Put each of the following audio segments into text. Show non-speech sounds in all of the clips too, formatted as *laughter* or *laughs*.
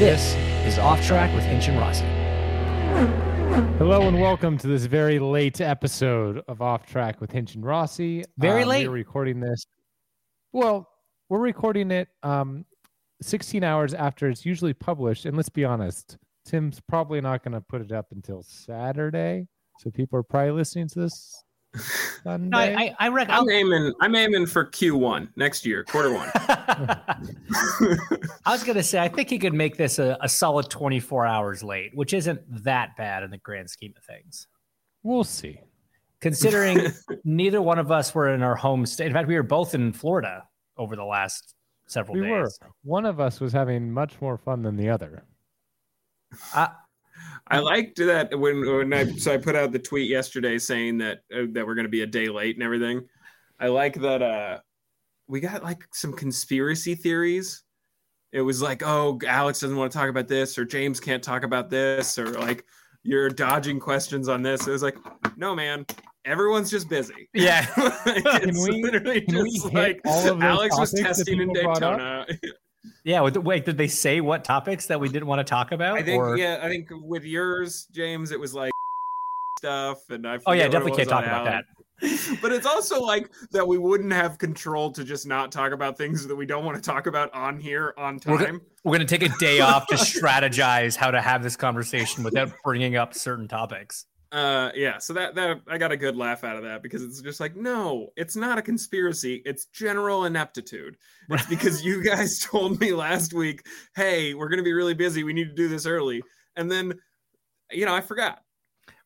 This is Off Track with Hinch and Rossi. Hello and welcome to this very late episode of Off Track with Hinch and Rossi. Very Um, late? We're recording this. Well, we're recording it um, 16 hours after it's usually published. And let's be honest, Tim's probably not going to put it up until Saturday. So people are probably listening to this. *laughs* No, I, I, I reckon. I'm aiming. I'm aiming for Q1 next year, quarter one. *laughs* *laughs* I was gonna say I think he could make this a, a solid 24 hours late, which isn't that bad in the grand scheme of things. we'll see. Considering neither one of us were in our home state. In fact, we were both in Florida over the last several We days. were. One of us was having much more fun than the other. I liked that when when I so I put out the tweet yesterday saying that uh, that we're going to be a day late and everything. I like that uh we got like some conspiracy theories. It was like, oh, Alex doesn't want to talk about this, or James can't talk about this, or like you're dodging questions on this. It was like, no, man, everyone's just busy. Yeah. *laughs* it's we- literally can we just hit like all of Alex was testing in people brought up? Daytona. *laughs* Yeah. with- Wait, did they say what topics that we didn't want to talk about? I think or- yeah, I think with yours, James, it was like *laughs* stuff, and I Oh yeah, forget what it definitely can't talk about that. But it's also like that we wouldn't have control to just not talk about things that we don't want to talk about on here on We're go- time. We're gonna take a day off to *laughs* strategize how to have this conversation without bringing up certain topics. Uh, yeah, so that that I got a good laugh out of that because it's just like, no, it's not a conspiracy. It's general ineptitude. It's because *laughs* you guys told me last week, hey, we're gonna be really busy. We need to do this early, and then, you know, I forgot.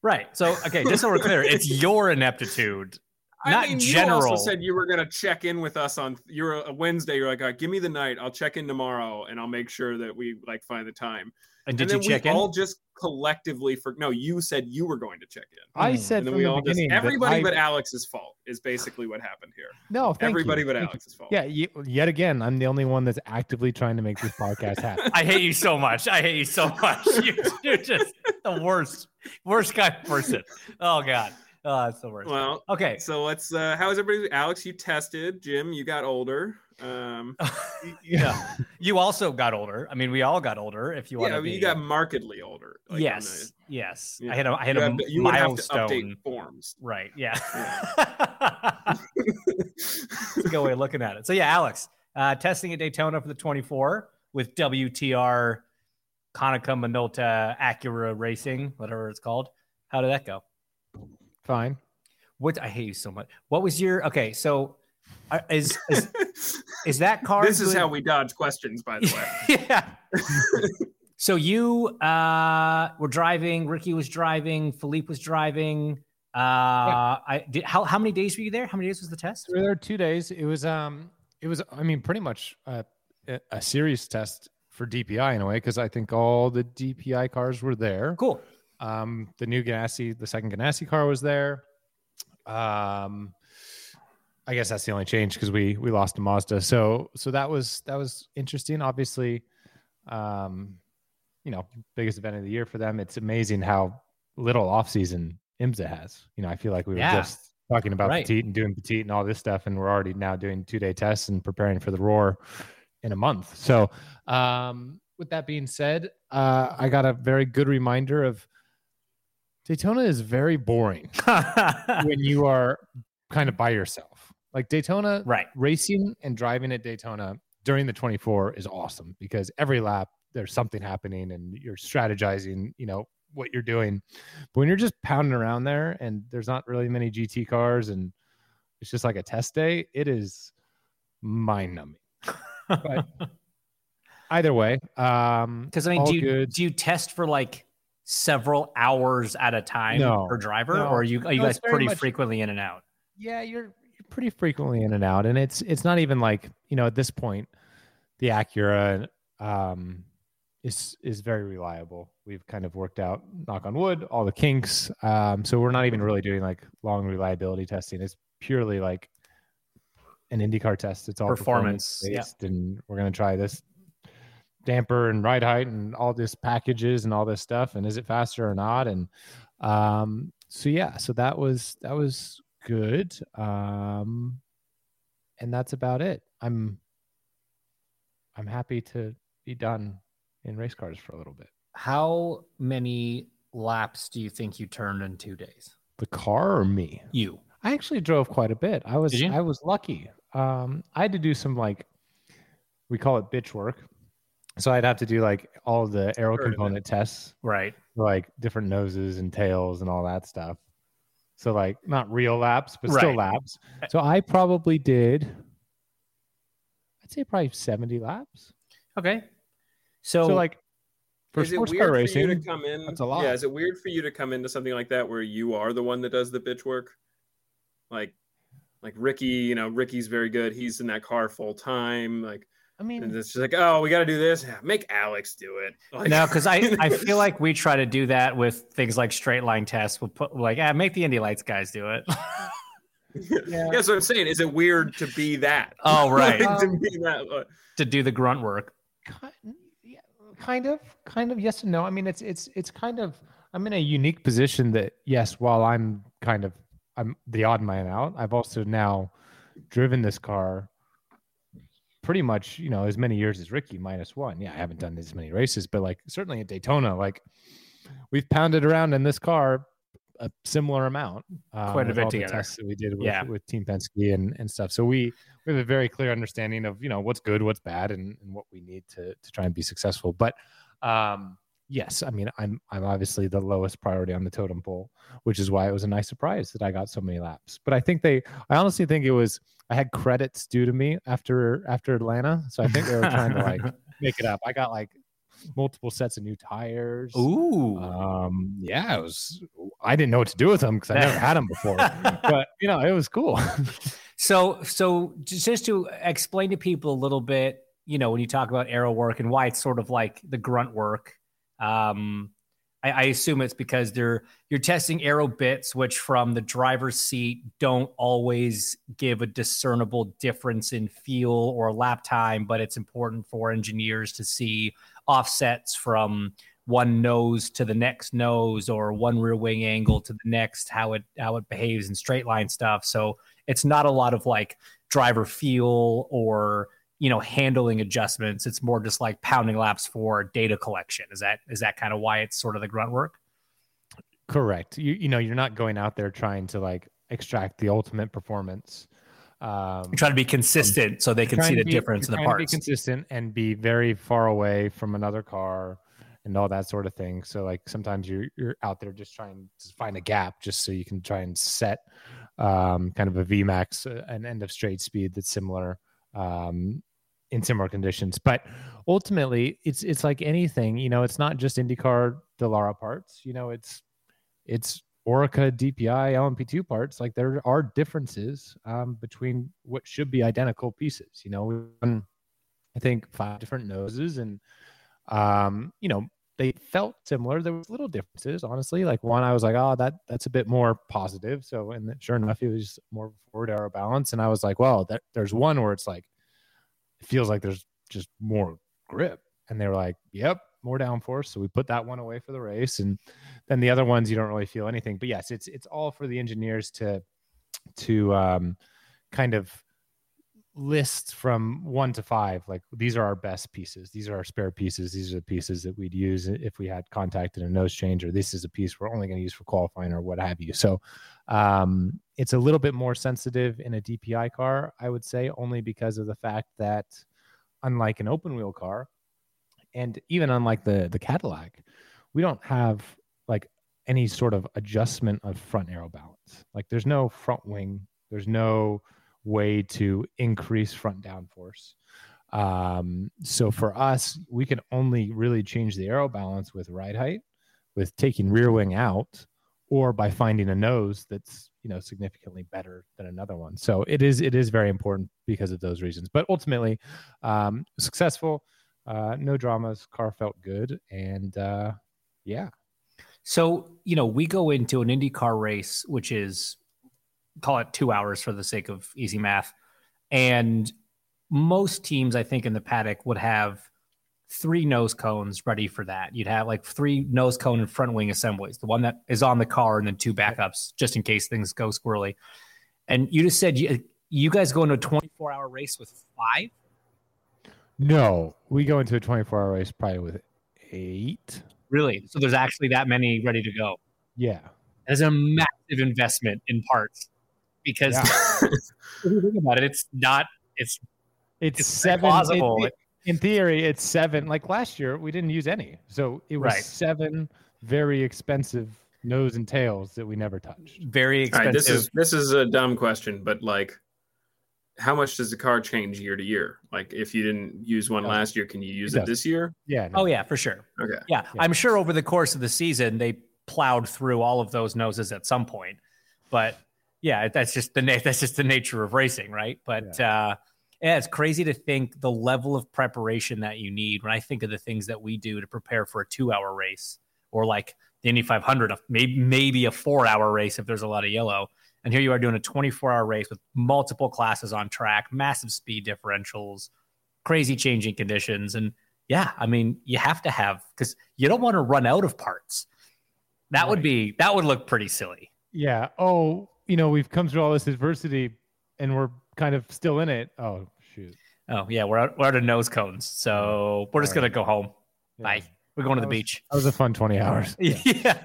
Right. So, okay, just so we're clear, *laughs* it's your ineptitude, not I mean, general. You also said you were gonna check in with us on you're a Wednesday. You're like, "All right, give me the night. I'll check in tomorrow, and I'll make sure that we like find the time. And did and you then check we in? all just collectively for no. You said you were going to check in, I Mm. said and then from we the all just beginning. that everybody I- but Alex's fault is basically what happened here. no, thank you, everybody but thank you. Alex's fault. Yeah, ye- yet again, I'm the only one that's actively trying to make this podcast happen. *laughs* I hate you so much. I hate you so much. *laughs* You, you're just the worst, worst kind of person. Oh God. Oh, that's the worst. Well, okay. so let's. uh How is everybody? Alex, you tested. Jim, you got older. Um, *laughs* yeah. *laughs* You also got older. I mean, we all got older. If you want yeah, to be. you got markedly older. like, on yes. Yes. Yeah. I had a. I had you a have- you would have to milestone. update forms. Right. Yeah. That's *laughs* a good way of looking at it. So yeah, Alex, uh, testing at Daytona for the 24 with WTR, Konica Minolta Acura Racing, whatever it's called. How did that go? Fine. What I hate you so much. What was your okay? So is is *laughs* is that car? this is good- how we dodge questions, by the way. *laughs* yeah. so you uh were driving. Ricky was driving. Filipe was driving. Uh, I did. How how many days were you there? How many days was the test? We were there two days. It was um, it was I mean pretty much a, a serious test for DPI in a way because I think all the DPI cars were there. Cool. Um, the new Ganassi, the second Ganassi car was there. Um, I guess that's the only change because we we lost to Mazda. So so that was that was interesting. Obviously, um, you know, biggest event of the year for them. It's amazing how little off season IMSA has. You know, I feel like we were Yeah. just talking about Right. Petit and doing Petit and all this stuff, and we're already now doing two day tests and preparing for the roar in a month. So, um, with that being said, uh, I got a very good reminder of Daytona is very boring *laughs* when you are kind of by yourself. Like Daytona, right. racing and driving at Daytona during the 24 is awesome because every lap there's something happening and you're strategizing, you know, what you're doing. But when you're just pounding around there and there's not really many GT cars and it's just like a test day, it is mind numbing. But *laughs* either way, um, Because I mean, do you good. do you test for like several hours at a time No, per driver, no. or are you are you No, guys pretty much- frequently in and out? yeah, you're you're pretty frequently in and out, and it's it's not even like you know at this point, the Acura um, is is very reliable. We've kind of worked out, knock on wood, all the kinks. Um, so we're not even really doing like long reliability testing. It's purely like an IndyCar test. It's all Performance, performance yeah. based, and we're gonna try this damper and ride height and all this packages and all this stuff and is it faster or not and um so yeah so that was that was good um and that's about it i'm i'm happy to be done in race cars for a little bit How many laps do you think you turned in two days? the car or me You. i actually drove quite a bit i was i was lucky um i had to do some like we call it bitch work so i'd have to do like all the aero Heard of it. component tests Right. like different noses and tails and all that stuff. So like not real laps, but still laps. Uh, so I probably did I'd say probably 70 laps. Okay. So, So, like for is it sports weird car for racing, you to come in? that's a lot. Yeah, is it weird for you to come into something like that where you are the one that does the bitch work? Like, like Ricky, you know, Ricky's very good. He's in that car full time. Like, I mean and it's just like, oh, we got to do this. Make Alex do it. *laughs* Like, no, because I, I *laughs* feel like we try to do that with things like straight line tests. We'll put like, ah, make the Indy Lights guys do it. *laughs* yeah. That's what I'm saying. Is it weird to be that? oh, right. Like, to be that. uh, to do the grunt work. ki- kind of kind of yes and no. I mean it's it's it's kind of I'm in a unique position that yes, while I'm kind of I'm the odd man out, I've also now driven this car pretty much, you know, as many years as Ricky minus one. Yeah, I haven't done as many races, but like certainly at Daytona, like we've pounded around in this car a similar amount. um, Quite a bit together. tests that we did with, Yeah. with Team Penske and, and stuff. So we we have a very clear understanding of you know what's good, what's bad, and, and what we need to to try and be successful. But um, yes, I mean I'm I'm obviously the lowest priority on the totem pole, which is why it was a nice surprise that I got so many laps. But I think they, I honestly think it was I had credits due to me after after Atlanta, so I think they were trying to like *laughs* make it up. I got like multiple sets of new tires. Ooh. Um, yeah, it was. I didn't know what to do with them because I never had them before. *laughs* but you know, it was cool. So, so just to explain to people a little bit, you know, when you talk about aero work and why it's sort of like the grunt work, um, I, I assume it's because they're you're testing aero bits, which from the driver's seat don't always give a discernible difference in feel or lap time, but it's important for engineers to see offsets from one nose to the next nose or one rear wing angle to the next, how it how it behaves in straight line stuff. So it's not a lot of like driver feel or you know handling adjustments it's more just like pounding laps for data collection is that is that kind of why it's sort of the grunt work Correct. You you know, you're not going out there trying to like extract the ultimate performance. Um, you try to be consistent so they can see the be- difference in you're the trying to parts Be consistent and be very far away from another car and all that sort of thing. So like sometimes you're you're out there just trying to find a gap just so you can try and set um, kind of a VMAX, uh, an end of straight speed that's similar um, in similar conditions. But ultimately, it's it's like anything. You know, it's not just IndyCar Dallara parts. You know, it's it's Oreca DPI LMP2 parts. Like there are differences um, between what should be identical pieces. You know, I think five different noses, and um, you know they felt similar. There was little differences, honestly. Like one, I was like, oh, that that's a bit more positive. So, and sure enough, it was more forward aero balance, and I was like, well, that, there's one where it's like feels like there's just more grip, and they were like, yep, more downforce. So we put that one away for the race, and then the other ones you don't really feel anything. But yes, it's it's all for the engineers to to um, kind of list from one to five like these are our best pieces. These are our spare pieces. These are the pieces that we'd use if we had contact in a nose change or this is a piece we're only going to use for qualifying or what have you. So um, it's a little bit more sensitive in a dpi car i would say only because of the fact that unlike an open wheel car and even unlike the the Cadillac, we don't have like any sort of adjustment of front aero balance. Like there's no front wing, there's no way to increase front downforce. Um, so for us, we can only really change the aero balance with ride height, with taking rear wing out, or by finding a nose that's you know significantly better than another one. So it is it is very important because of those reasons. But ultimately, um, successful, uh, no dramas. Car felt good, and uh, yeah. So you know we go into an IndyCar race, which is call it two hours for the sake of easy math, and most teams, I think, in the paddock would have three nose cones ready for that. You'd have like three nose cone and front wing assemblies, the one that is on the car, and then two backups just in case things go squirrely. And you just said you, you guys go into a 24 hour race with five? No, we go into a 24 hour race probably with eight. Really? So there's actually that many ready to go. Yeah. There's a massive investment in parts because Yeah. *laughs* if you think about it, it's not, it's, It's, it's seven. plausible. In, in theory, it's seven. Like last year, we didn't use any, so it was Right. seven very expensive nose and tails that we never touched. very All right, expensive. this is this is a dumb question, but like, how much does the car change year to year? Like, if you didn't use one It last year, can you use It it, this year? Yeah. no. oh, yeah, for sure. Okay. Yeah, Yeah. I'm sure over the course of the season they plowed through all of those noses at some point. But yeah, that's just the na- *laughs* that's just the nature of racing, right? But uh, yeah, it's crazy to think the level of preparation that you need. When I think of the things that we do to prepare for a two-hour race, or like the Indy 500, maybe maybe a four-hour race if there's a lot of yellow. And here you are doing a 24-hour race with multiple classes on track, massive speed differentials, crazy changing conditions, and yeah, I mean, you have to have because you don't want to run out of parts. That would be that would look pretty silly. Yeah. Oh, you know, we've come through all this adversity, and we're kind of still in it. Oh shoot. Oh yeah, we're out, we're out of nose cones, so we're just All gonna go home. Yeah. Bye. We're going to the was- beach. That was a fun 20 hours. *laughs* Yeah.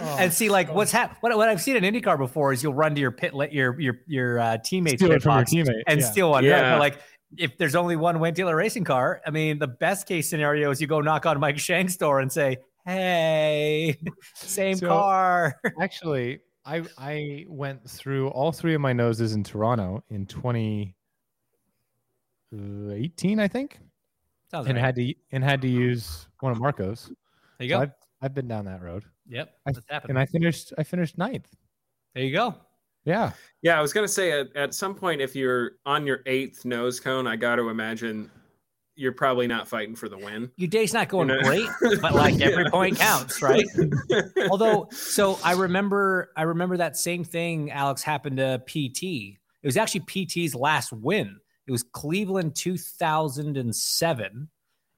Oh, and see, like, what's happened? what, what I've seen in IndyCar before is you'll run to your pit, let your your your uh, teammates steal pit from your box teammate. and yeah. steal one. Yeah. Yeah. Like, if there's only one Wayne Taylor racing car, I mean, the best case scenario is you go knock on Mike Shank's door and say, "Hey, *laughs* same So- car." Actually, I I went through all three of my noses in Toronto in 2018, I think, Sounds and right. had to and had to use one of Marco's. there you So go. I've, I've been down that road, yep, I- that's happening. and I finished I finished ninth. there you go. Yeah, yeah, I was gonna say at, at some point, if you're on your eighth nose cone, I got to imagine you're probably not fighting for the win. Your day's not going You know? great, but like every Yeah. *laughs* point counts, right? *laughs* Although, so I remember, I remember that same thing, Alex, happened to PT. It was actually PT's last win. It was Cleveland 2007.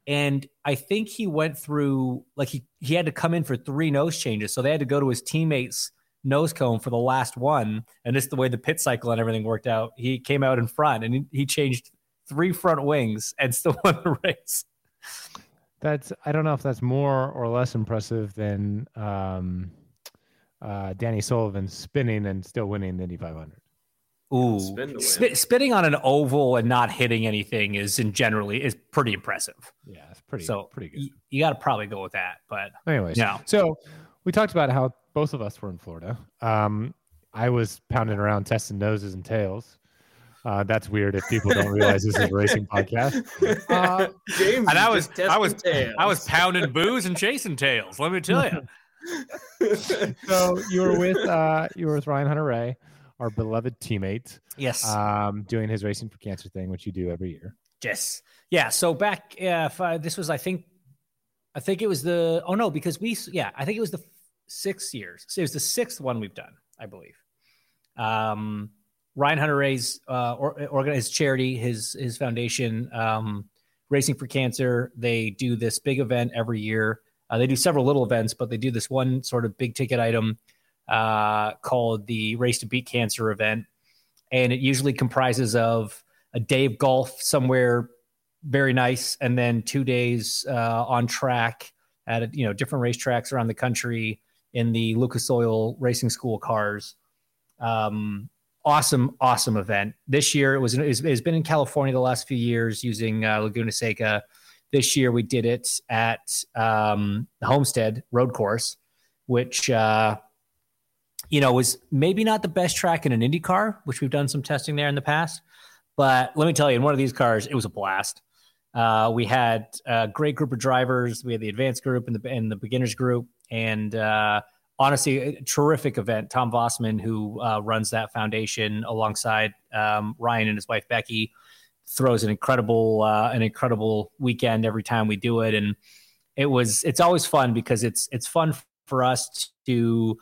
And I think he went through, like, he, he had to come in for three nose changes. So they had to go to his teammates' nose cone for the last one. And this is the way the pit cycle and everything worked out. He came out in front and he, he changed three front wings and still *laughs* won the race. that's I don't know if that's more or less impressive than um, uh, Danny Sullivan spinning and still winning the Indy 500. Ooh, Spin to win. Spi- spinning on an oval and not hitting anything is in generally is pretty impressive. Yeah, it's pretty so pretty good. y- you got to probably go with that. But Anyways, Yeah. So we talked about how both of us were in Florida. Um, I was pounding around testing noses and tails. Uh, that's weird if people don't realize this is a racing podcast. *laughs* Uh, James, And I was- I was- tails. I was pounding booze and chasing tails. Let me tell you. *laughs* so you were with uh, you were with Ryan Hunter-Reay, our beloved teammate, yes, um, doing his racing for cancer thing, which you do every year. yes, yeah. So back, yeah, if, uh, this was I think, I think it was the oh no because we yeah I think it was the six years. So it was the sixth one we've done, I believe. Um, Ryan Hunter-Reay's uh, or, his charity, his his foundation, um, Racing for Cancer. They do this big event every year. Uh, they do several little events, but they do this one sort of big ticket item uh, called the Race to Beat Cancer event, and it usually comprises of a day of golf somewhere very nice, and then two days uh, on track at you know different racetracks around the country in the Lucas Oil Racing School cars. Um, awesome, awesome event. This year it was it's, been in California the last few years using uh, Laguna Seca. This year we did it at um, the Homestead Road Course, which uh, you know was maybe not the best track in an Indy car, which we've done some testing there in the past. But let me tell you, in one of these cars, it was a blast. Uh, we had a great group of drivers. We had the advanced group and the and the beginners group, and uh, honestly, a terrific event. Tom Vossman, who uh, runs that foundation alongside um, Ryan and his wife Becky, throws an incredible uh, an incredible weekend every time we do it, and it was it's always fun because it's it's fun for us to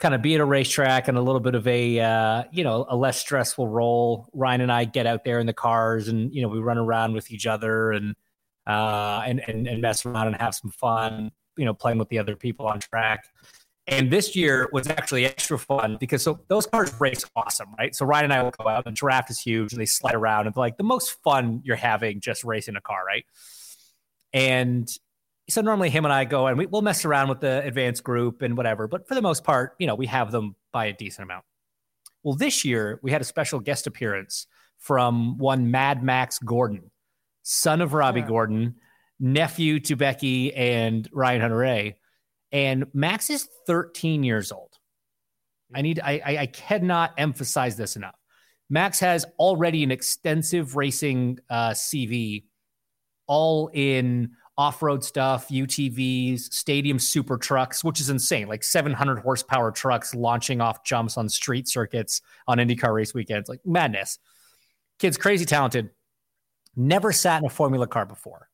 kind of be at a racetrack and a little bit of a uh, you know a less stressful role. Ryan and I get out there in the cars and you know we run around with each other and uh, and, and and mess around and have some fun. You know, playing with the other people on track. And this year was actually extra fun because so those cars race awesome, right? So Ryan and I will go out. And the draft is huge, and they slide around, and like the most fun you're having just racing a car, right? And so normally him and I go and we, we'll mess around with the advanced group and whatever, but for the most part, you know, we have them by a decent amount. Well, this year we had a special guest appearance from one Mad Max Gordon, son of Robby yeah. Gordon, nephew to Becky and Ryan Hunter-Reay. And Max is 13 years old. I need I, I, I cannot emphasize this enough. Max has already an extensive racing uh, CV, all in off-road stuff, UTVs, stadium super trucks, which is insane. Like 700 horsepower trucks launching off jumps on street circuits on IndyCar race weekends, like madness. Kid's crazy talented. Never sat in a Formula car before.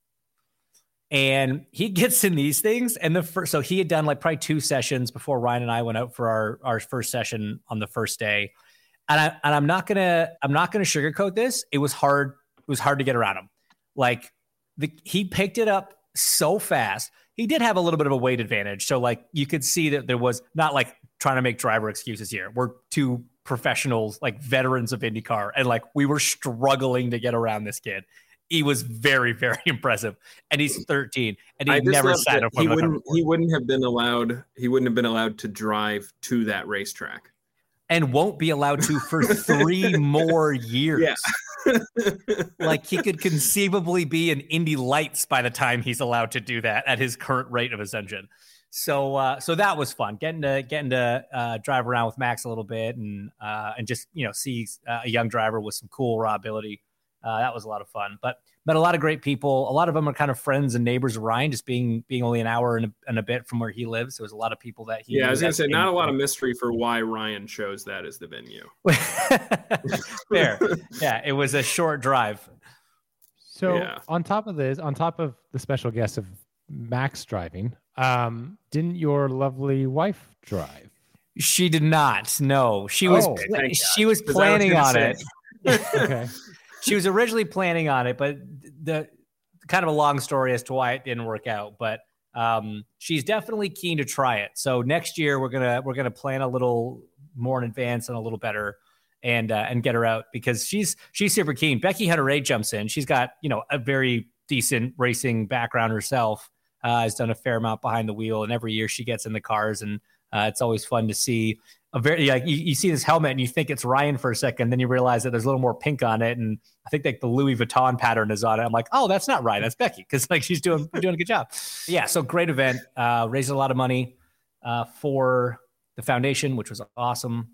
And he *laughs* gets in these things. And the first, so he had done like probably two sessions before Ryan and I went out for our, our first session on the first day. And I and I'm not gonna I'm not gonna sugarcoat this. It was hard. It was hard to get around him. Like the, he picked it up so fast. He did have a little bit of a weight advantage. So, like, you could see that there was not like trying to make driver excuses here. We're two professionals, like veterans of IndyCar, and like we were struggling to get around this kid. He was very, very *laughs* impressive, and he's 13, and he never sat up. He wouldn't. He wouldn't have been allowed. He wouldn't have been allowed to drive to that racetrack, and won't be allowed to for *laughs* three more years. Yeah *laughs* like he could conceivably be in Indy Lights by the time he's allowed to do that at his current rate of ascension. So uh, so that was fun getting to getting to uh, drive around with Max a little bit and uh, and just you know see uh, a young driver with some cool raw ability. Uh, that was a lot of fun. But met a lot of great people. A lot of them are kind of friends and neighbors of Ryan, just being being only an hour and a, and a bit from where he lives. There was a lot of people that he. Yeah, I was gonna say not a lot of mystery for why Ryan chose that as the venue. *laughs* Fair, yeah, it was a short drive. So yeah. on top of this, on top of the special guest of Max driving, um, didn't your lovely wife drive? She did not. No, she was. Oh, she was planning was on say. it. *laughs* okay she was originally planning on it, but the kind of a long story as to why it didn't work out. But um, she's definitely keen to try it. So next year we're gonna we're gonna plan a little more in advance and a little better and uh, and get her out because she's she's super keen. Becky Hunter-Reay jumps in. She's got you know a very decent racing background herself. Uh, has done a fair amount behind the wheel, and every year she gets in the cars, and uh, it's always fun to see a very like you, you, see this helmet and you think it's Ryan for a second, then you realize that there's a little more pink on it, and I think like the Louis Vuitton pattern is on it. I'm like, oh, that's not Ryan, that's Becky, because like she's doing *laughs* doing a good job. Yeah, so great event, uh, raised a lot of money uh, for the foundation, which was awesome,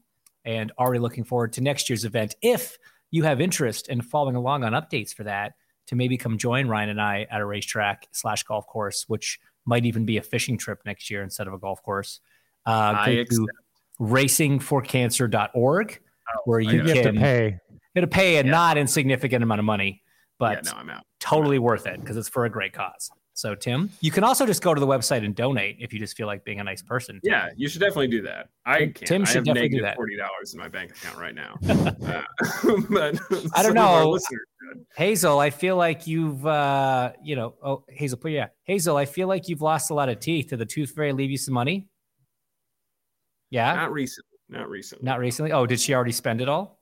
and already looking forward to next year's event. If you have interest in following along on updates for that, to maybe come join Ryan and I at a racetrack slash golf course, which might even be a fishing trip next year instead of a golf course. Uh, go to racingforcancer.org, oh, where you can to pay. You to pay a yeah. not insignificant amount of money, but yeah, no, I'm out. totally I'm out. worth it because it's for a great cause. So, Tim, you can also just go to the website and donate if you just feel like being a nice person. Tim. Yeah, you should definitely do that. I can't. Tim should definitely do that. Forty dollars in my bank account right now. *laughs* uh, *laughs* but I don't know. Hazel, I feel like you've, uh, you know, oh Hazel, yeah, Hazel, I feel like you've lost a lot of teeth. Did the tooth fairy leave you some money? Yeah. Not recently. Not recently. Not recently. Oh, did she already spend it all?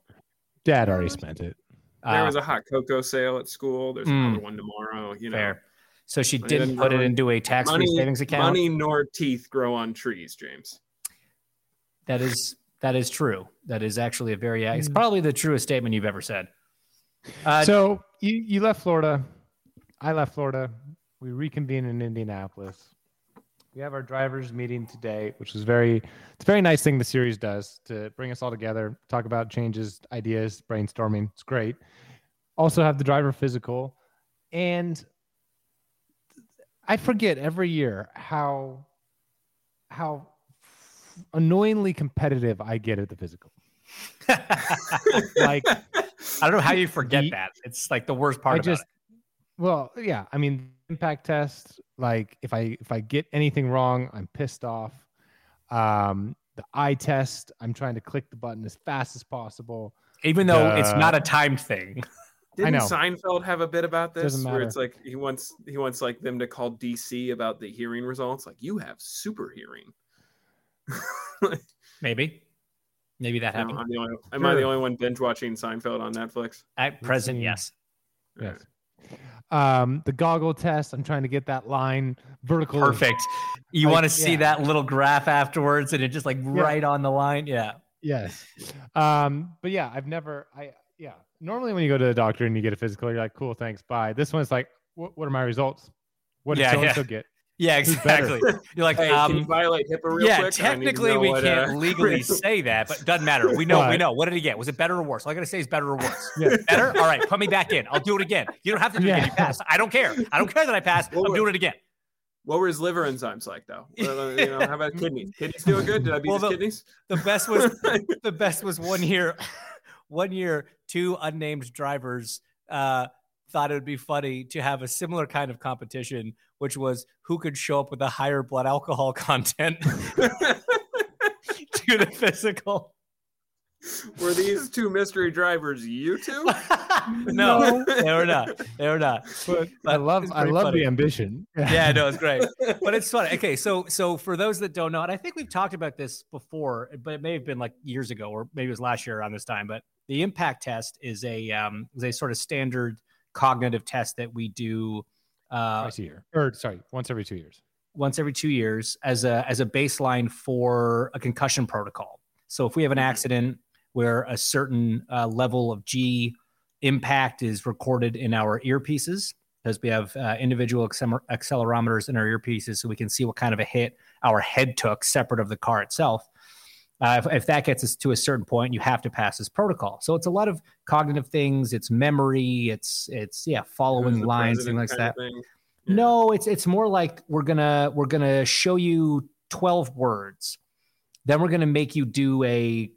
Dad already spent it. There uh, was a hot cocoa sale at school. There's mm, another one tomorrow. You know. Fair. So she didn't put it into a tax-free savings account. Money nor teeth grow on trees, James. That is that is true. That is actually a very. It's hmm. probably the truest statement you've ever said. Uh, so you you left Florida. I left Florida. We reconvene in Indianapolis. We have our drivers meeting today, which is very it's a very nice thing the series does to bring us all together, talk about changes, ideas, brainstorming. It's great. Also have the driver physical. And I forget every year how how annoyingly competitive I get at the physical. *laughs* like I don't know how you forget The- that. It's like the worst part I just it. well, yeah. I mean, impact test. Like, if I if I get anything wrong, I'm pissed off. Um, the eye test. I'm trying to click the button as fast as possible. Even though it's not a timed thing. *laughs* Didn't. Seinfeld have a bit about this where it's like he wants he wants like them to call DC about the hearing results? Like you have super hearing. *laughs* Maybe. Maybe that No, happened. I'm the only, am I the only one binge watching Seinfeld on Netflix? At present, seen- yes. Yes. Um, the goggle test. I'm trying to get that line vertical. Perfect. You Like, want to see yeah. that little graph afterwards and it just like right on the line? Yeah. Yes. Um, but yeah, I've never. I yeah. Normally, when you go to the doctor and you get a physical, you're like, "Cool, thanks, bye." This one's like, "What, what are my results? What did Yeah, so yeah. so get?" Yeah, exactly. You're like, Hey, can you um, violate HIPAA real yeah, quick? I technically we what, can't uh, *laughs* legally *laughs* say that, but doesn't matter. We know, we know. What did he get? Was it better or worse? All I gotta say is better or worse. *laughs* Yeah. Better? All right, put me back in. I'll do it again. You don't have to do it again. You Yeah. passed. I don't care. I don't care that I passed. What I'm was- doing it again. What were his liver enzymes like though? Well, you know, how about kidneys? Kidneys doing good? Did I beat Well, his the- kidneys? The best was the best was one year, one year, two unnamed drivers uh, thought it would be funny to have a similar kind of competition, which was who could show up with a higher blood alcohol *laughs* content to the physical. Were these two mystery drivers you two? *laughs* no, they were not. They were not. But I love I love funny. the ambition. Yeah, no, it's great, *laughs* but it's funny. Okay, so so for those that don't know, and I think we've talked about this before, but it may have been like years ago, or maybe it was last year around this time. But the impact test is a um, is a sort of standard cognitive test that we do uh, Twice a year, or sorry, once every two years. once every two years as a as a baseline for a concussion protocol. So if we have an accident where a certain uh, level of G impact is recorded in our earpieces, because we have uh, individual accel- accelerometers in our earpieces, so we can see what kind of a hit our head took, separate of the car itself. Uh, if, if that gets us to a certain point, you have to pass this protocol. So it's a lot of cognitive things. It's memory. It's it's yeah, following lines, things like that. thing? Yeah. No, it's it's more like we're gonna we're gonna show you twelve words, then we're gonna make you do a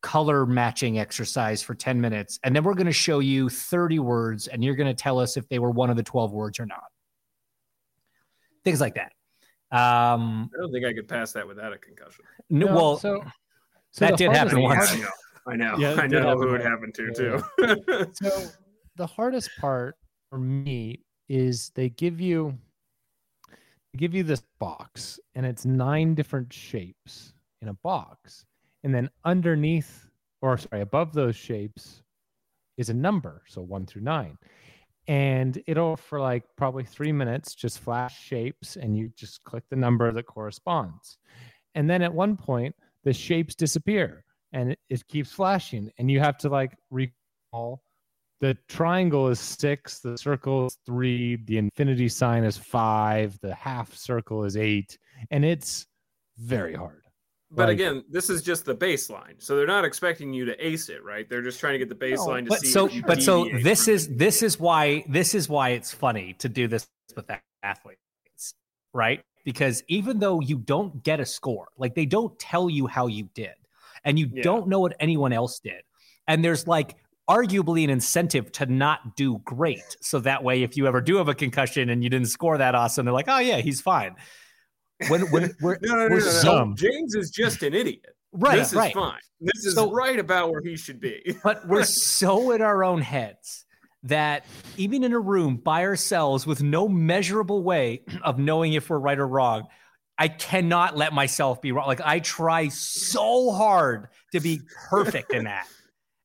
color matching exercise for ten minutes, and then we're gonna show you thirty words, and you're gonna tell us if they were one of the twelve words or not. Things like that. Um, I don't think I could pass that without a concussion. No, well, so, so that did happen once. part- I know. I know. Yeah, I know happen who it happened to Yeah. too. *laughs* So the hardest part for me is they give you they give you this box and it's nine different shapes in a box. And then underneath or sorry, above those shapes is a number, so 1 through 9. And it'll for like probably 3 minutes just flash shapes and you just click the number that corresponds. And then at one point the shapes disappear and it, it keeps flashing and you have to like recall the triangle is six, the circle is three, the infinity sign is five, the half circle is eight, and it's very hard. But Like- again, this is just the baseline, so they're not expecting you to ace it, right? They're just trying to get the baseline to but see. so if you but so this is it. this is why this is why it's funny to do this with athletes right because even though you don't get a score like they don't tell you how you did and you Yeah. don't know what anyone else did and there's like arguably an incentive to not do great so that way if you ever do have a concussion and you didn't score that awesome they're like oh yeah he's fine when when *laughs* we're No, no, no, we're no, no. so- dumb. James is just an idiot. right This is right fine. This is So- right about where he should be. *laughs* but we're so in our own heads that even in a room by ourselves with no measurable way of knowing if we're right or wrong, I cannot let myself be wrong. Like I try so hard to be perfect in that.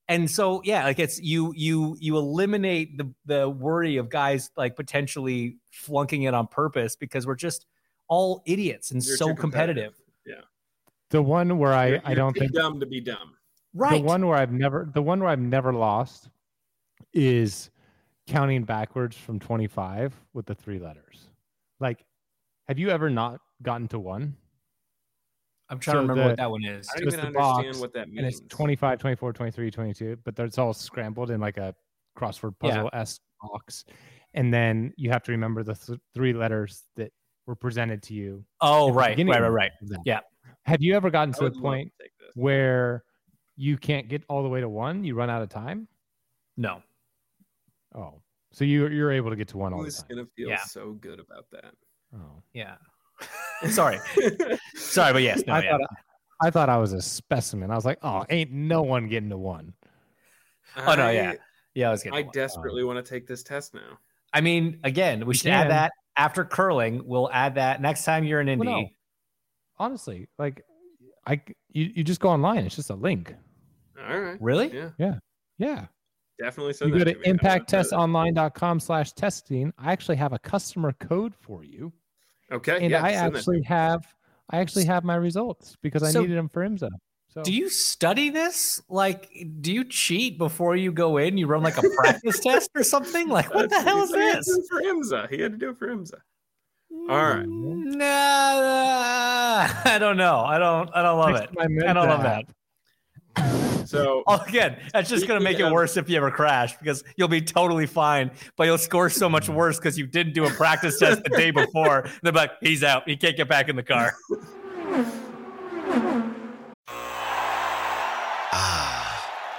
And so yeah, like it's you you you eliminate the the worry of guys like potentially flunking it on purpose because we're just all idiots and You're so too competitive. Yeah. The one where I, You're- I don't too think dumb to be dumb. Right. the one where I've never the one where I've never lost is counting backwards from 25 with the three letters. Like, have you ever not gotten to one? I'm trying So to remember the- what that one is. I So don't even understand box, what that And it's means. 25, 24, 23, 22, but it's all scrambled in like a crossword Yeah. puzzle s box. And then you have to remember the th- three letters that were presented to you. Oh, right, right, right, right. of. Yeah. Have you ever gotten to the point to where you can't get all the way to one? You run out of time? No. Oh, so you you're able to get to one all the Who's time. gonna feel Yeah. so good about that? Oh, Yeah. *laughs* Sorry. Sorry, but yes. No, I yeah. thought I, I thought I was a specimen. I was like, oh, ain't no one getting to one. Oh, no, yeah. Yeah, I was getting I one. desperately um, want to take this test now. I mean, again, we should add that after curling. We'll add that next time you're in Indy. Well, no. Honestly, like I you, you just go online. It's just a link. All right. Really? Yeah, Yeah. Yeah. definitely. Send you go that to me. I wanna impacttestonline.com slash testing. I actually have a customer code for you. Okay. And yeah, I send that to actually have I actually have my results because I So- needed them for IMSA. So Do you study this? Like, do you cheat before you go in? You run like a practice *laughs* test or something? Like, what the hell is this? for IMSA. He had to do it for IMSA. Mm, All right. Nah, I don't know. I don't. I don't love it. I I don't meant love that. that. So *laughs* Oh, again, that's just going to make it worse if you ever crash because you'll be totally fine, but you'll score so much worse because you didn't do a practice test the day before. They're like, he's out. He can't get back in the car. *laughs*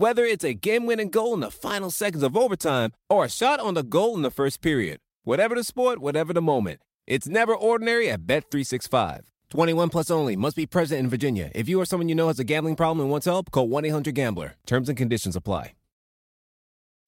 Whether it's a game-winning goal in the final seconds of overtime or a shot on the goal in the first period. Whatever the sport, whatever the moment. It's never ordinary at Bet365. 21 plus only. Must be present in Virginia. If you or someone you know has a gambling problem and wants help, call 1-800-GAMBLER. Terms and conditions apply.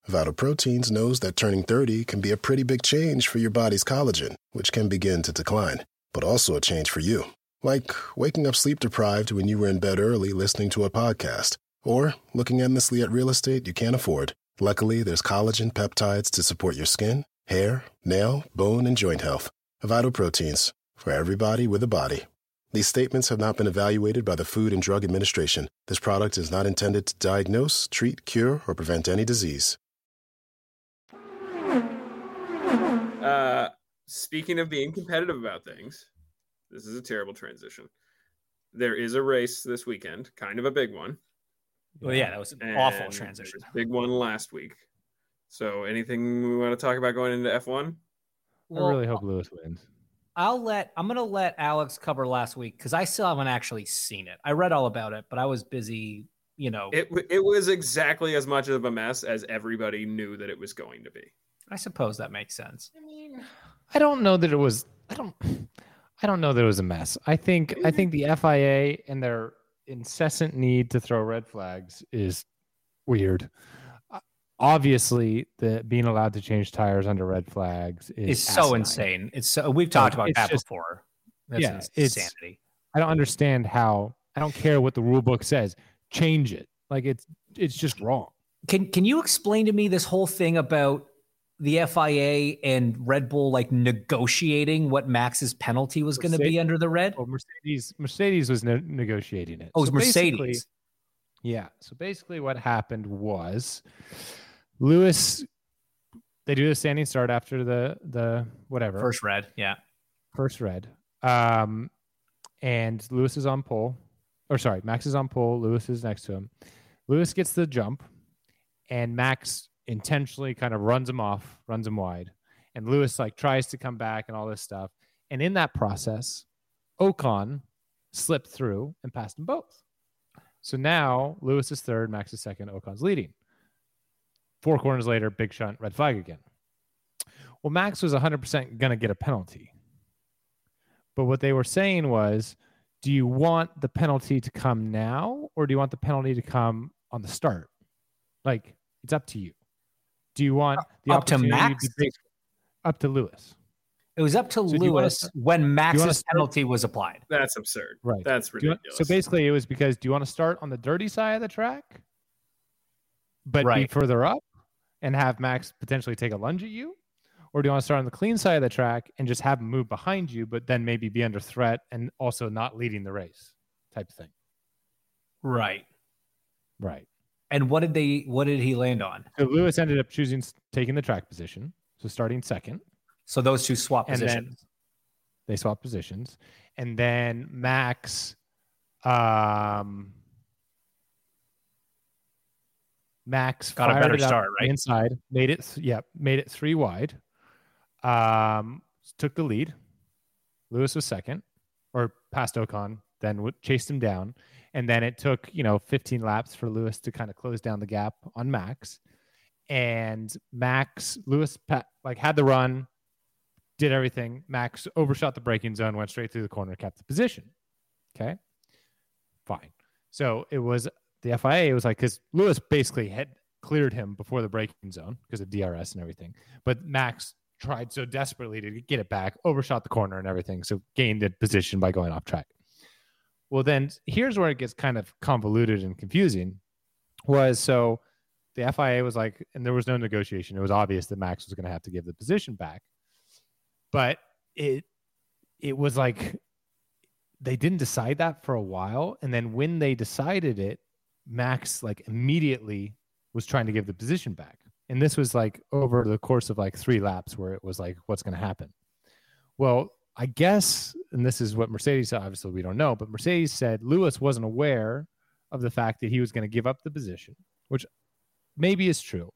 Vital Proteins knows that turning 30 can be a pretty big change for your body's collagen, which can begin to decline, but also a change for you. Like waking up sleep deprived when you were in bed early listening to a podcast, or looking endlessly at real estate you can't afford. Luckily, there's collagen peptides to support your skin, hair, nail, bone, and joint health. Vital Proteins, for everybody with a body. These statements have not been evaluated by the Food and Drug Administration. This product is not intended to diagnose, treat, cure, or prevent any disease. Uh, speaking of being competitive about things, this is a terrible transition. There is a race this weekend, kind of a big one. Well, yeah, that was an awful transition. there was a Big one last week. So, anything we want to talk about going into F1? I really hope Lewis wins. I'll let I'm gonna let Alex cover last week because I still haven't actually seen it. I read all about it, but I was busy, you know. It it was exactly as much of a mess as everybody knew that it was going to be. I suppose that makes sense. I mean, I don't know that it was. I don't. I don't know that it was a mess. I think. I think the FIA and their incessant need to throw red flags is weird. Uh, Obviously, the being allowed to change tires under red flags is It's so insane. It's so we've talked about it's that just- before. That's yeah, it's- insanity. I don't understand how. I don't care what the rule book says. Change it. Like it's. It's just wrong. Can Can you explain to me this whole thing about the FIA and Red Bull like negotiating what Max's penalty was going to be under the red? Well, Mercedes. Mercedes was ne- negotiating it. Oh, it was Mercedes. Yeah. So basically, what happened was Lewis. They do the standing start after the the whatever First red, yeah. first red. Um, and Lewis is on pole, or sorry, Max is on pole. Lewis is next to him. Lewis gets the jump, and Max intentionally kind of runs him off, runs him wide. And Lewis like tries to come back and all this stuff. And in that process, Ocon slipped through and passed them both. So now Lewis is third, Max is second, Ocon's leading. Four corners later, big shunt, red flag again. Well, Max was 100% going to get a penalty. But what they were saying was, do you want the penalty to come now or do you want the penalty to come on the start? Like, it's up to you. Do you want the Up to opportunity Max? be- up to Lewis? It was up to So do you wanna Lewis when Max's penalty was applied. That's absurd. Right. That's Do you want- ridiculous. so basically, it was because do you want to start on the dirty side of the track, but be further up and have Max potentially take a lunge at you? Or do you want to start on the clean side of the track and just have him move behind you, but then maybe be under threat and also not leading the race type of thing? Right. Right. And what did they? What did he land on? So Lewis ended up choosing taking the track position, so starting second, So those two swap positions. they swapped positions, and then Max, um, Max Got a better start, right? inside, made it, yep, made it three wide, um, took the lead. Lewis was second, or passed Ocon, then w- chased him down, and then it took you know 15 laps for Lewis to kind of close down the gap on Max, and Max Lewis like had the run, did everything. Max overshot the braking zone, went straight through the corner, kept the position. Okay, fine. So it was the FIA was like because Lewis basically had cleared him before the braking zone because of DRS and everything, but Max tried so desperately to get it back, overshot the corner and everything, so gained a position by going off track. Well, then here's where it gets kind of convoluted and confusing. Was so the FIA was like, and there was no negotiation. It was obvious that Max was going to have to give the position back, but it it was like they didn't decide that for a while, and then when they decided it, Max like immediately was trying to give the position back, and this was like over the course of like three laps where it was like, what's going to happen? Well, I guess, and this is what Mercedes said. Obviously, we don't know, but Mercedes said Lewis wasn't aware of the fact that he was going to give up the position, which maybe is true.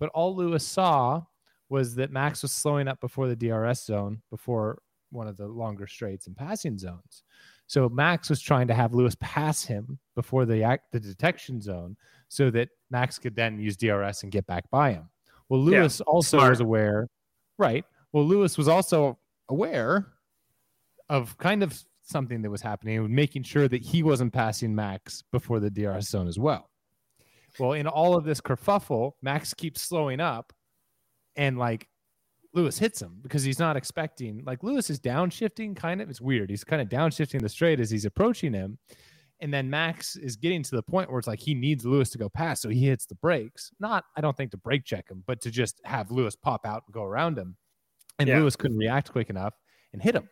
But all Lewis saw was that Max was slowing up before the DRS zone, before one of the longer straights and passing zones. So Max was trying to have Lewis pass him before the act, the detection zone, so that Max could then use DRS and get back by him. Well, Yeah, Lewis also smart. was aware, right? Well, Lewis was also aware of kind of something that was happening and making sure that he wasn't passing Max before the DRS zone as well. Well, in all of this kerfuffle, Max keeps slowing up and like Lewis hits him because he's not expecting like Lewis is downshifting kind of it's weird. He's kind of downshifting the straight as he's approaching him. And then Max is getting to the point where it's like he needs Lewis to go past. So he hits the brakes. Not, I don't think to brake check him, but to just have Lewis pop out and go around him. And Yeah. Lewis couldn't react quick enough and hit him.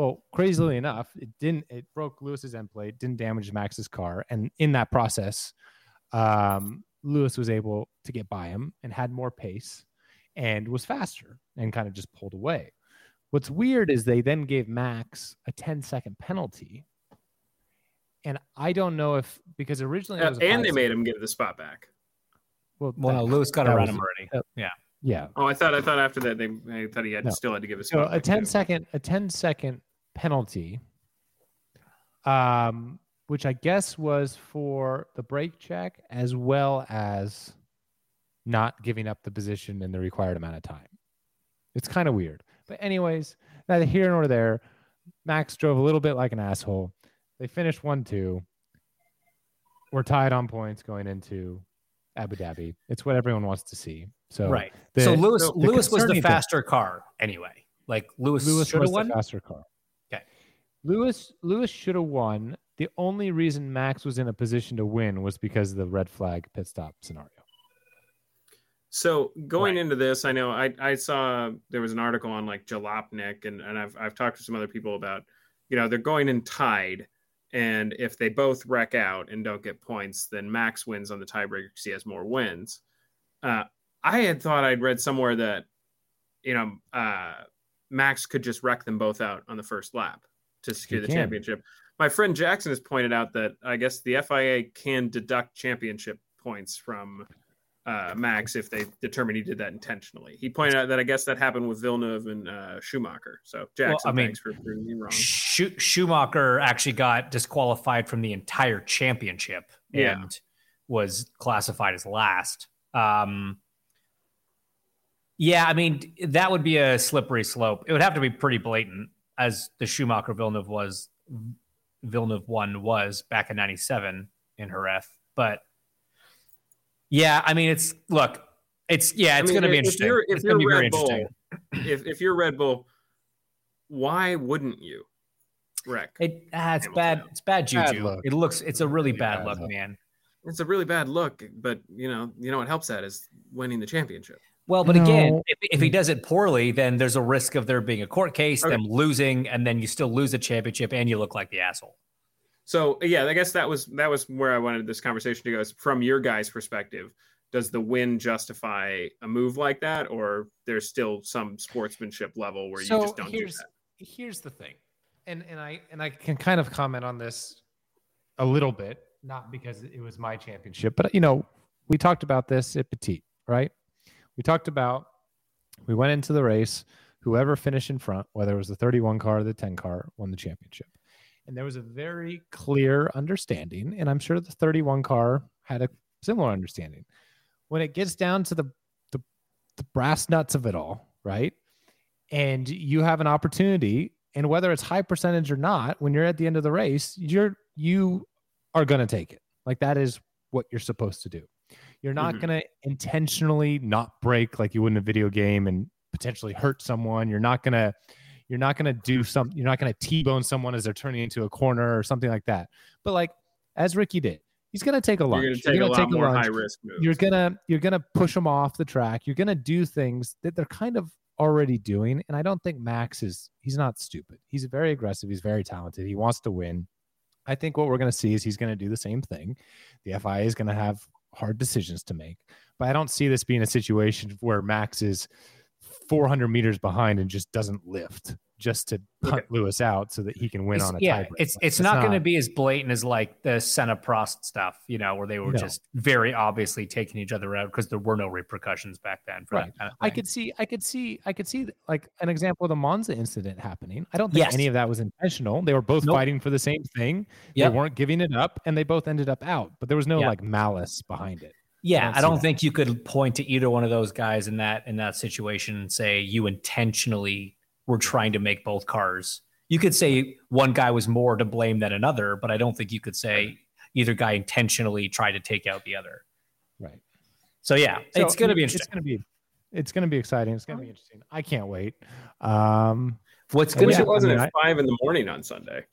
Well, crazily enough, it didn't. It broke Lewis's end plate, didn't damage Max's car, and in that process, um, Lewis was able to get by him and had more pace and was faster and kind of just pulled away. What's weird is they then gave Max a 10 second penalty. And I don't know if because originally it Uh, was a and they made him give the spot back. well, Well, no, that- Lewis got that around him already. uh, yeah. yeah. Oh, I thought I thought after that they I thought he had No. still had to give a So a back, 10 too. second a 10 second penalty um which I guess was for the brake check as well as not giving up the position in the required amount of time. It's kind of weird. But anyways, neither here nor there. Max drove a little bit like an asshole. They finished 1-2. We're tied on points going into Abu Dhabi. It's what everyone wants to see. So right. the- so Lewis the Lewis was the concerning thing- faster car anyway. Like Lewis, Lewis was won. the faster car. Okay. Lewis Lewis should have won. The only reason Max was in a position to win was because of the red flag pit stop scenario. So going Right. into this, I know I, I saw there was an article on like Jalopnik and, and I've I've talked to some other people about, you know, they're going in tied. And if they both wreck out and don't get points, then Max wins on the tiebreaker because he has more wins. Uh, I had thought I'd read somewhere that, you know, uh, Max could just wreck them both out on the first lap to secure He the can. championship. My friend Jackson has pointed out that I guess the FIA can deduct championship points from uh, Max if they determine he did that intentionally. He pointed out that I guess that happened with Villeneuve and uh, Schumacher. So Jackson, I mean, thanks for proving me wrong. Schu- Schumacher actually got disqualified from the entire championship Yeah. and was classified as last. Um, yeah, I mean that would be a slippery slope. It would have to be pretty blatant, as the Schumacher Villeneuve was Villeneuve one was back in '97 in Jerez. But yeah, I mean it's look, it's yeah, I it's mean, going to be if interesting. you're- if it's going to you're be very Red Bull, interesting. if if you're Red Bull, why wouldn't you wreck? It ah, it's Hamilton. bad. It's bad Bad juju. look. it looks. It's a really Really bad, bad look, look. man. It's a really bad look, but you know, you know what helps that is winning the championship. Well, but again, if, if he does it poorly, then there's a risk of there being a court case, Okay. them losing, and then you still lose a championship, and you look like the asshole. So yeah, I guess that was that was where I wanted this conversation to go. Is from your guys' perspective, does the win justify a move like that, or there's still some sportsmanship level where you just don't do here's that? here's the thing, and and I and I can kind of comment on this a little bit, not because it was my championship, but you know, we talked about this at Petit, right? We talked about we went into the race. Whoever finished in front, whether it was the 31 car or the 10 car, won the championship. And there was a very clear understanding, and I'm sure the 31 car had a similar understanding. When it gets down to the the, the brass nuts of it all, right? and you have an opportunity and whether it's high percentage or not when you're at the end of the race you're you are going to take it like that is what you're supposed to do you're not Mhm. going to intentionally not brake like you would in a video game and potentially hurt someone. You're not going to you're not going to do something you're not going to t-bone someone as they're turning into a corner or something like that. But like as ricky did he's going to take a lunge You're going to take a gonna lot more lunge high risk moves. you're gonna you're gonna push them off the track. You're gonna do things that they're kind of already doing and i don't think max is he's not stupid. He's very aggressive. He's very talented. He wants to win. I think what we're gonna see is he's gonna do the same thing. The fia is gonna have hard decisions to make. But i don't see this being a situation where max is 400 meters behind and just doesn't lift just to punt lewis out so that he can win It's- on a yeah, tiebreak it's Like, it's not, going to be as blatant as like the Senna Prost stuff, you know, where they were No. just very obviously taking each other out because there were no repercussions back then for Right. that kind of I could see, I could see, I could see like an example of the Monza incident happening. I don't think Yes. any of that was intentional. They were both Nope. fighting for the same thing. Yep. They weren't giving it up, and they both ended up out. But there was no Yeah. like malice behind it. Yeah, don't I don't think you could point to either one of those guys in that in that situation and say you intentionally were trying to make both cars. You could say one guy was more to blame than another, but I don't think you could say either guy intentionally tried to take out the other. Right. So yeah, So, it's going to be It's interesting. gonna be, it's gonna be exciting. It's gonna be interesting. I can't wait. Um, What's I going wish to it wasn't I mean, at five in the morning on Sunday.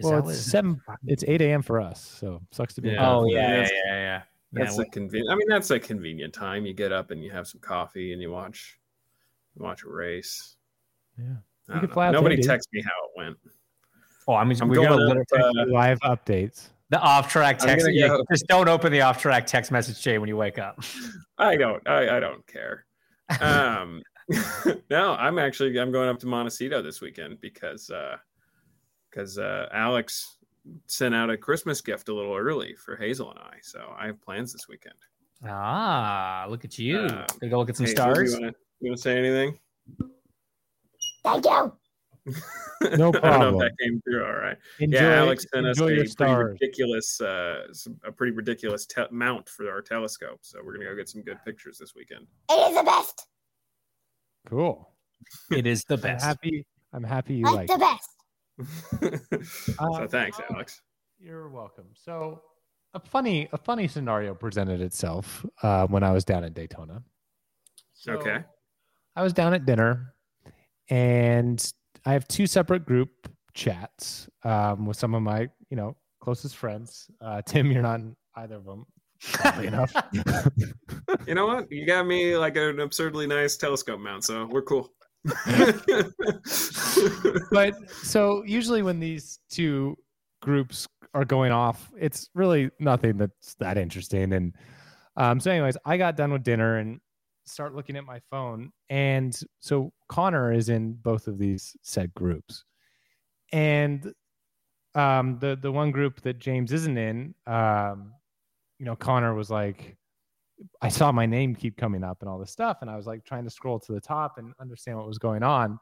well, it's seven. It's eight a.m. for us, so sucks to be. Yeah. Oh Yeah, yeah, yeah, that's- yeah, yeah. That's yeah a convenient. I mean, that's a convenient time. You get up and you have some coffee and you watch, you watch a race. Yeah. You don't fly out Nobody Indy. texts me how it went. oh, I'm, I'm we're going gonna uh, Live updates. the off track I'm text. gonna yeah, Just don't open the off track text message chain when you wake up. I don't. I, I don't care. Um, *laughs* no, I'm actually I'm going up to Montecito this weekend because uh, because uh, Alex sent out a Christmas gift a little early for Hazel and I, so I have plans this weekend. Ah, look at you. Um, Gonna go look at some Hazel, stars. You want to say anything? Thank you. No *laughs* I don't know problem. if that came through. All right. Enjoy, yeah, Alex sent us a pretty stars. ridiculous, uh, a pretty ridiculous te- mount for our telescope. So we're gonna go get some good pictures this weekend. It is the best. Cool. It is the I'm best. happy. I'm happy you Like like. the it. best. *laughs* so Uh, thanks, Alex. You're welcome. So, a funny a funny scenario presented itself uh, when I was down at Daytona. So, Okay. I was down at dinner, and I have two separate group chats um, with some of my you know closest friends. Uh, Tim, you're not in either of them. *laughs* Enough. You know what? You got me like an absurdly nice telescope mount, so we're cool. *laughs* but so usually when these two groups are going off, it's really nothing that's that interesting. And um, so, anyways, I got done with dinner and start looking at my phone, and so Connor is in both of these said groups, and um, the the one group that James isn't in, um, you know, Connor was like I saw my name keep coming up and all this stuff, and I was like trying to scroll to the top and understand what was going on.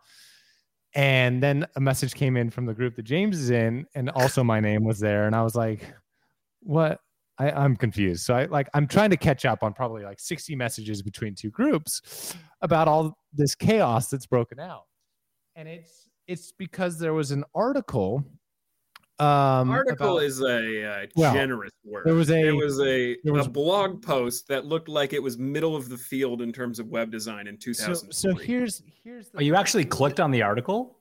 And then a message came in from the group that James is in, and also my name was there, and I was like, "What?" I, I'm confused. So I like I'm trying to catch up on probably like 60 messages between two groups about all this chaos that's broken out, and it's it's because there was an article. Um, Article about- is a uh, Well, generous word. there was a- it was a, there was- a blog post that looked like it was middle of the field in terms of web design in 2000. so here's here's the Oh, you actually clicked on the article?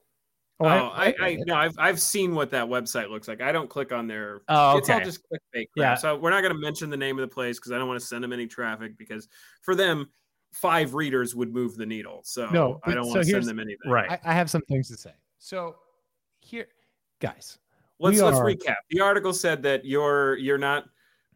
Oh, I, I no, I've I've seen what that website looks like. I don't click on their. Oh, It's all just clickbait. Crap. Yeah. So we're not going to mention the name of the place because I don't want to send them any traffic because for them, five readers would move the needle. So No, I don't so want to here's- send them anything. Right. I, I have some things to say. So here, guys, Let's let's are- recap. The article said that you're you're not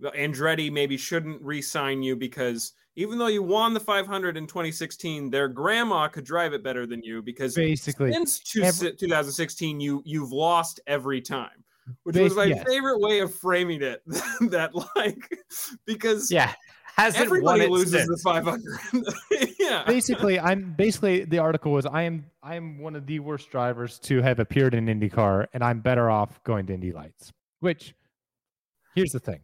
Andretti maybe shouldn't re-sign you because even though you won the 500 in 2016, their grandma could drive it better than you because basically, since two, every- 2016 you you've lost every time. Which was my yes. favorite way of framing it. *laughs* that like because Yeah. Hasn't everybody won it loses since. the 500. *laughs* yeah. basically, I'm basically the article was I am I am one of the worst drivers to have appeared in IndyCar, and I'm better off going to Indy Lights. Which, here's the thing: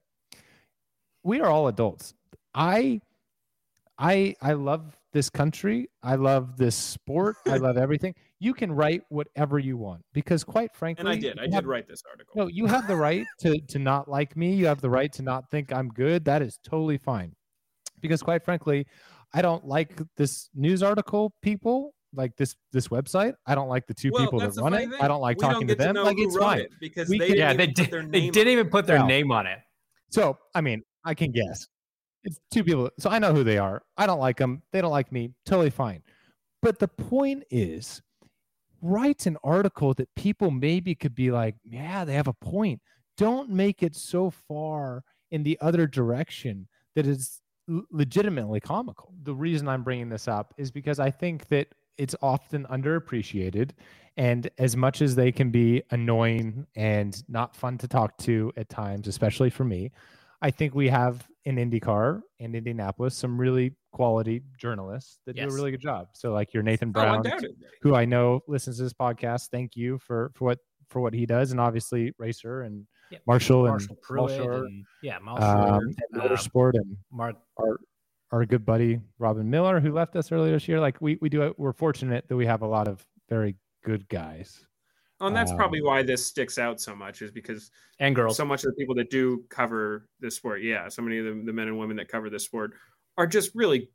we are all adults. I, I, I love this country. I love this sport. I love *laughs* everything. You can write whatever you want because, quite frankly, And I did. I you did write this article. No, you have the right to to not like me. You have the right to not think I'm good. That is totally fine. Because quite frankly, I don't like this news article people, like this this website. I don't like the two Well, people that run it. thing. I don't like We don't talking to them. know like it's wrote fine. it because We they can- Yeah, they did they didn't even put their Well, name on it. So, I mean, I can guess. It's two people. So I know who they are. I don't like them. They don't like me. Totally fine. But the point is, write an article that people maybe could be like, yeah, they have a point. Don't make it so far in the other direction that is l- legitimately comical. The reason I'm bringing this up is because I think that it's often underappreciated. And as much as they can be annoying and not fun to talk to at times, especially for me, I think we have in IndyCar and Indianapolis some really quality journalists that do a really good job. So, like your Nathan Oh, Brown, undoubtedly. who I know listens to this podcast. Thank you for for what for what he does, and obviously Racer and Yeah, Marshall and Pruett. Marshall, and, yeah, um, Marshall. and um, Motorsport and Mark. our our good buddy Robin Miller, who left us earlier this year. Like we we do, it, we're fortunate that we have a lot of very good guys. Oh, and that's Um, probably why this sticks out so much is because And girls. so much of the people that do cover this sport, yeah, so many of the, the men and women that cover this sport are just really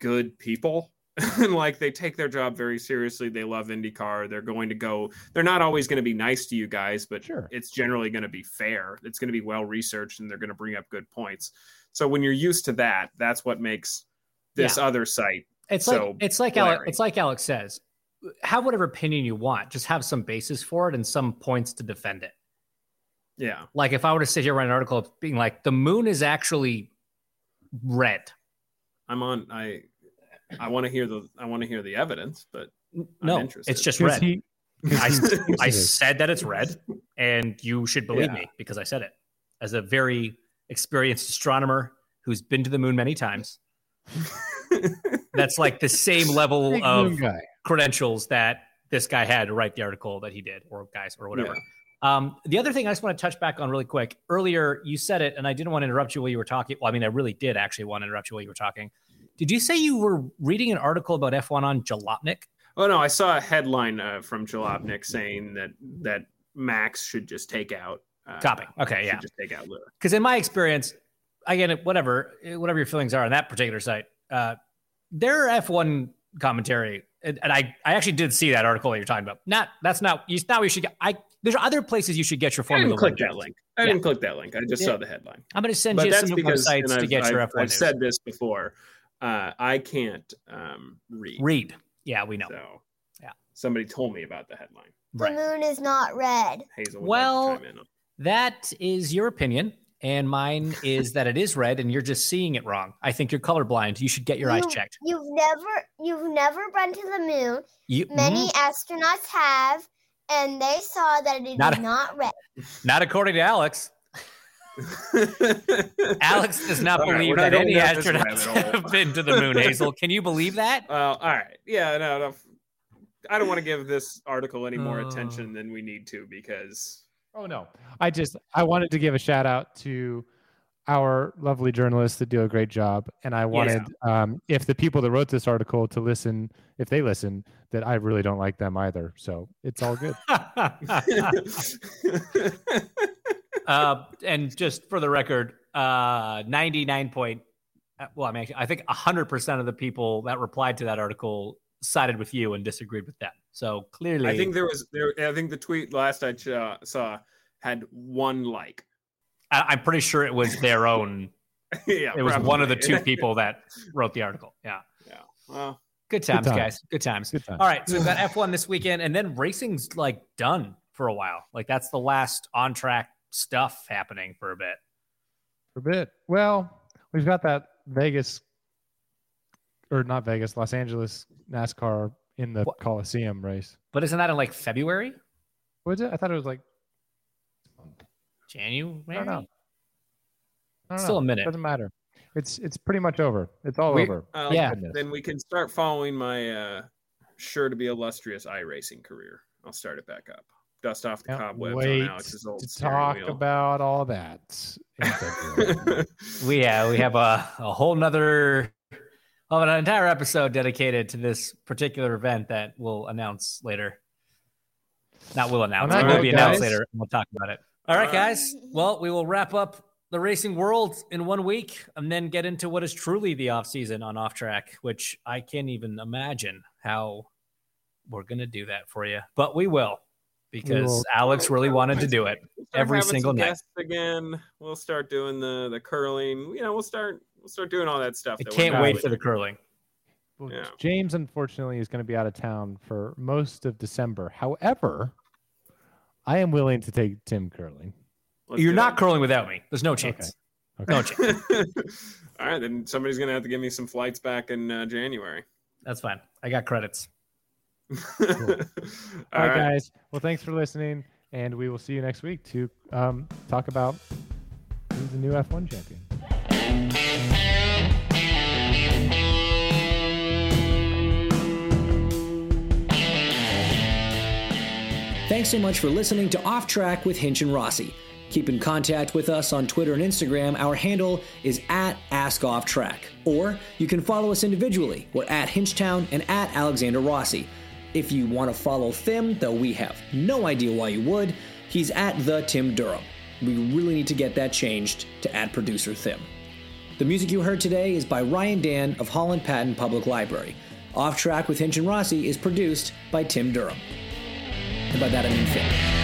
good people. And *laughs* like they take their job very seriously. They love IndyCar. They're going to go, they're not always going to be nice to you guys, but Sure. it's generally going to be fair. It's going to be well researched and they're going to bring up good points. So when you're used to that, that's what makes this other site. It's so like it's like Alex, it's like Alex says. Have whatever opinion you want. Just have some basis for it and some points to defend it. Yeah. Like if I were to sit here write an article being like the moon is actually red. I'm on, I, I want to hear the, I want to hear the evidence, but I'm No, interested. it's just Because red. he- I, *laughs* I said that it's red, and you should believe Yeah. me because I said it. As a very experienced astronomer who's been to the moon many times, *laughs* that's like the same level Big of credentials that this guy had to write the article that he did, or guys, or whatever. Um, the other thing I just want to touch back on really quick. Earlier, you said it, and I didn't want to interrupt you while you were talking. Well, I mean, I really did actually want to interrupt you while you were talking. Did you say you were reading an article about F1 on Jalopnik? Oh no, I saw a headline uh, from Jalopnik saying that that Max should just take out. Uh, Copy. Okay, yeah. Just take out Lewis. because in my experience, again, whatever, whatever your feelings are on that particular site, uh, their F1 commentary, and, and I, I actually did see that article that you're talking about. Not that's not you. Now you should get. I there's other places you should get your I Formula didn't click that link. I Yeah. didn't click that link. I just Yeah. saw the headline. I'm going to send But you some websites to I've, get your I've, F1 I've news. said this before. Uh, I can't um, read. Read. Yeah, we know. So Yeah. somebody told me about the headline. The Right. moon is not red. Hazel. Well, like to chime in. That is your opinion. And mine *laughs* is that it is red and you're just seeing it wrong. I think you're colorblind. You should get your eyes checked. You've never you've never been to the moon. You, Many Mhm. astronauts have, and they saw that it is Not- not red. *laughs* Not according to Alex. Alex does not All right, believe we're not that any down this astronauts have been to the moon, *laughs* Hazel. Can you believe that? Well, all right. Yeah, no, no. I don't want to give this article any more Oh. attention than we need to because Oh no. I just I wanted to give a shout out to our lovely journalists that do a great job. And I wanted um if the people that wrote this article to listen, if they listen, that I really don't like them either. So it's all good. *laughs* *laughs* uh, and just for the record, uh, 99 point, uh, well, I mean, I think 100% of the people that replied to that article sided with you and disagreed with them. So clearly, I think there was there. I think the tweet last I saw, saw had one like. I, I'm pretty sure it was their *laughs* own. yeah, It was one of the two people that *laughs* wrote the article. Yeah. yeah. Well, Good times, times. guys. Good times. Good time. All right. So we've got F1 this weekend, and then racing's like done for a while. Like that's the last on track stuff happening for a bit. For a bit. Well, we've got that Vegas or not Vegas, Los Angeles NASCAR in the What? Coliseum race. But isn't that in like February? Was it? I thought it was like January? I don't know. I don't Still know. a minute. Doesn't matter. It's it's pretty much over. It's all We- over. uh, Yeah. Goodness. Then we can start following my uh, sure to be illustrious iRacing career. I'll start it back up. Dust off the Can't cobwebs wait on Alex's old to talk wheel. about all that. *laughs* we yeah we have a, a whole nother of an entire episode dedicated to this particular event that we'll announce later not we'll announce On it that will note, be announced guys- later and we'll talk about it all right All right. guys well we will wrap up the racing world in one week and then get into what is truly the off season on off track which i can't even imagine how we're gonna do that for you but we will because will. alex really wanted to do it every single some night. again. We'll start doing the the curling. You know, we'll start we'll start doing all that stuff. i that we're can't wait for the curling Well, Yeah. James, unfortunately, is going to be out of town for most of December. However, I am willing to take Tim curling. Let's you're not it. curling without me there's no chance Okay. no chance *laughs* all right, then somebody's gonna have to give me some flights back in uh, January. That's fine. I got credits. All *laughs* All right, guys. Well, thanks for listening, and we will see you next week to um, talk about who's the new F1 champion. Thanks so much for listening to Off Track with Hinch and Rossi. Keep in contact with us on Twitter and Instagram. Our handle is at Ask Off Track. Or you can follow us individually. We're at Hinchtown and at Alexander Rossi. If you want to follow Thim, though we have no idea why you would, he's at the Tim Durham. We really need to get that changed to at producer Thim. The music you heard today is by Ryan Dan of Holland Patton Public Library. Off Track with Hinch and Rossi is produced by Tim Durham. And by that I mean Thim.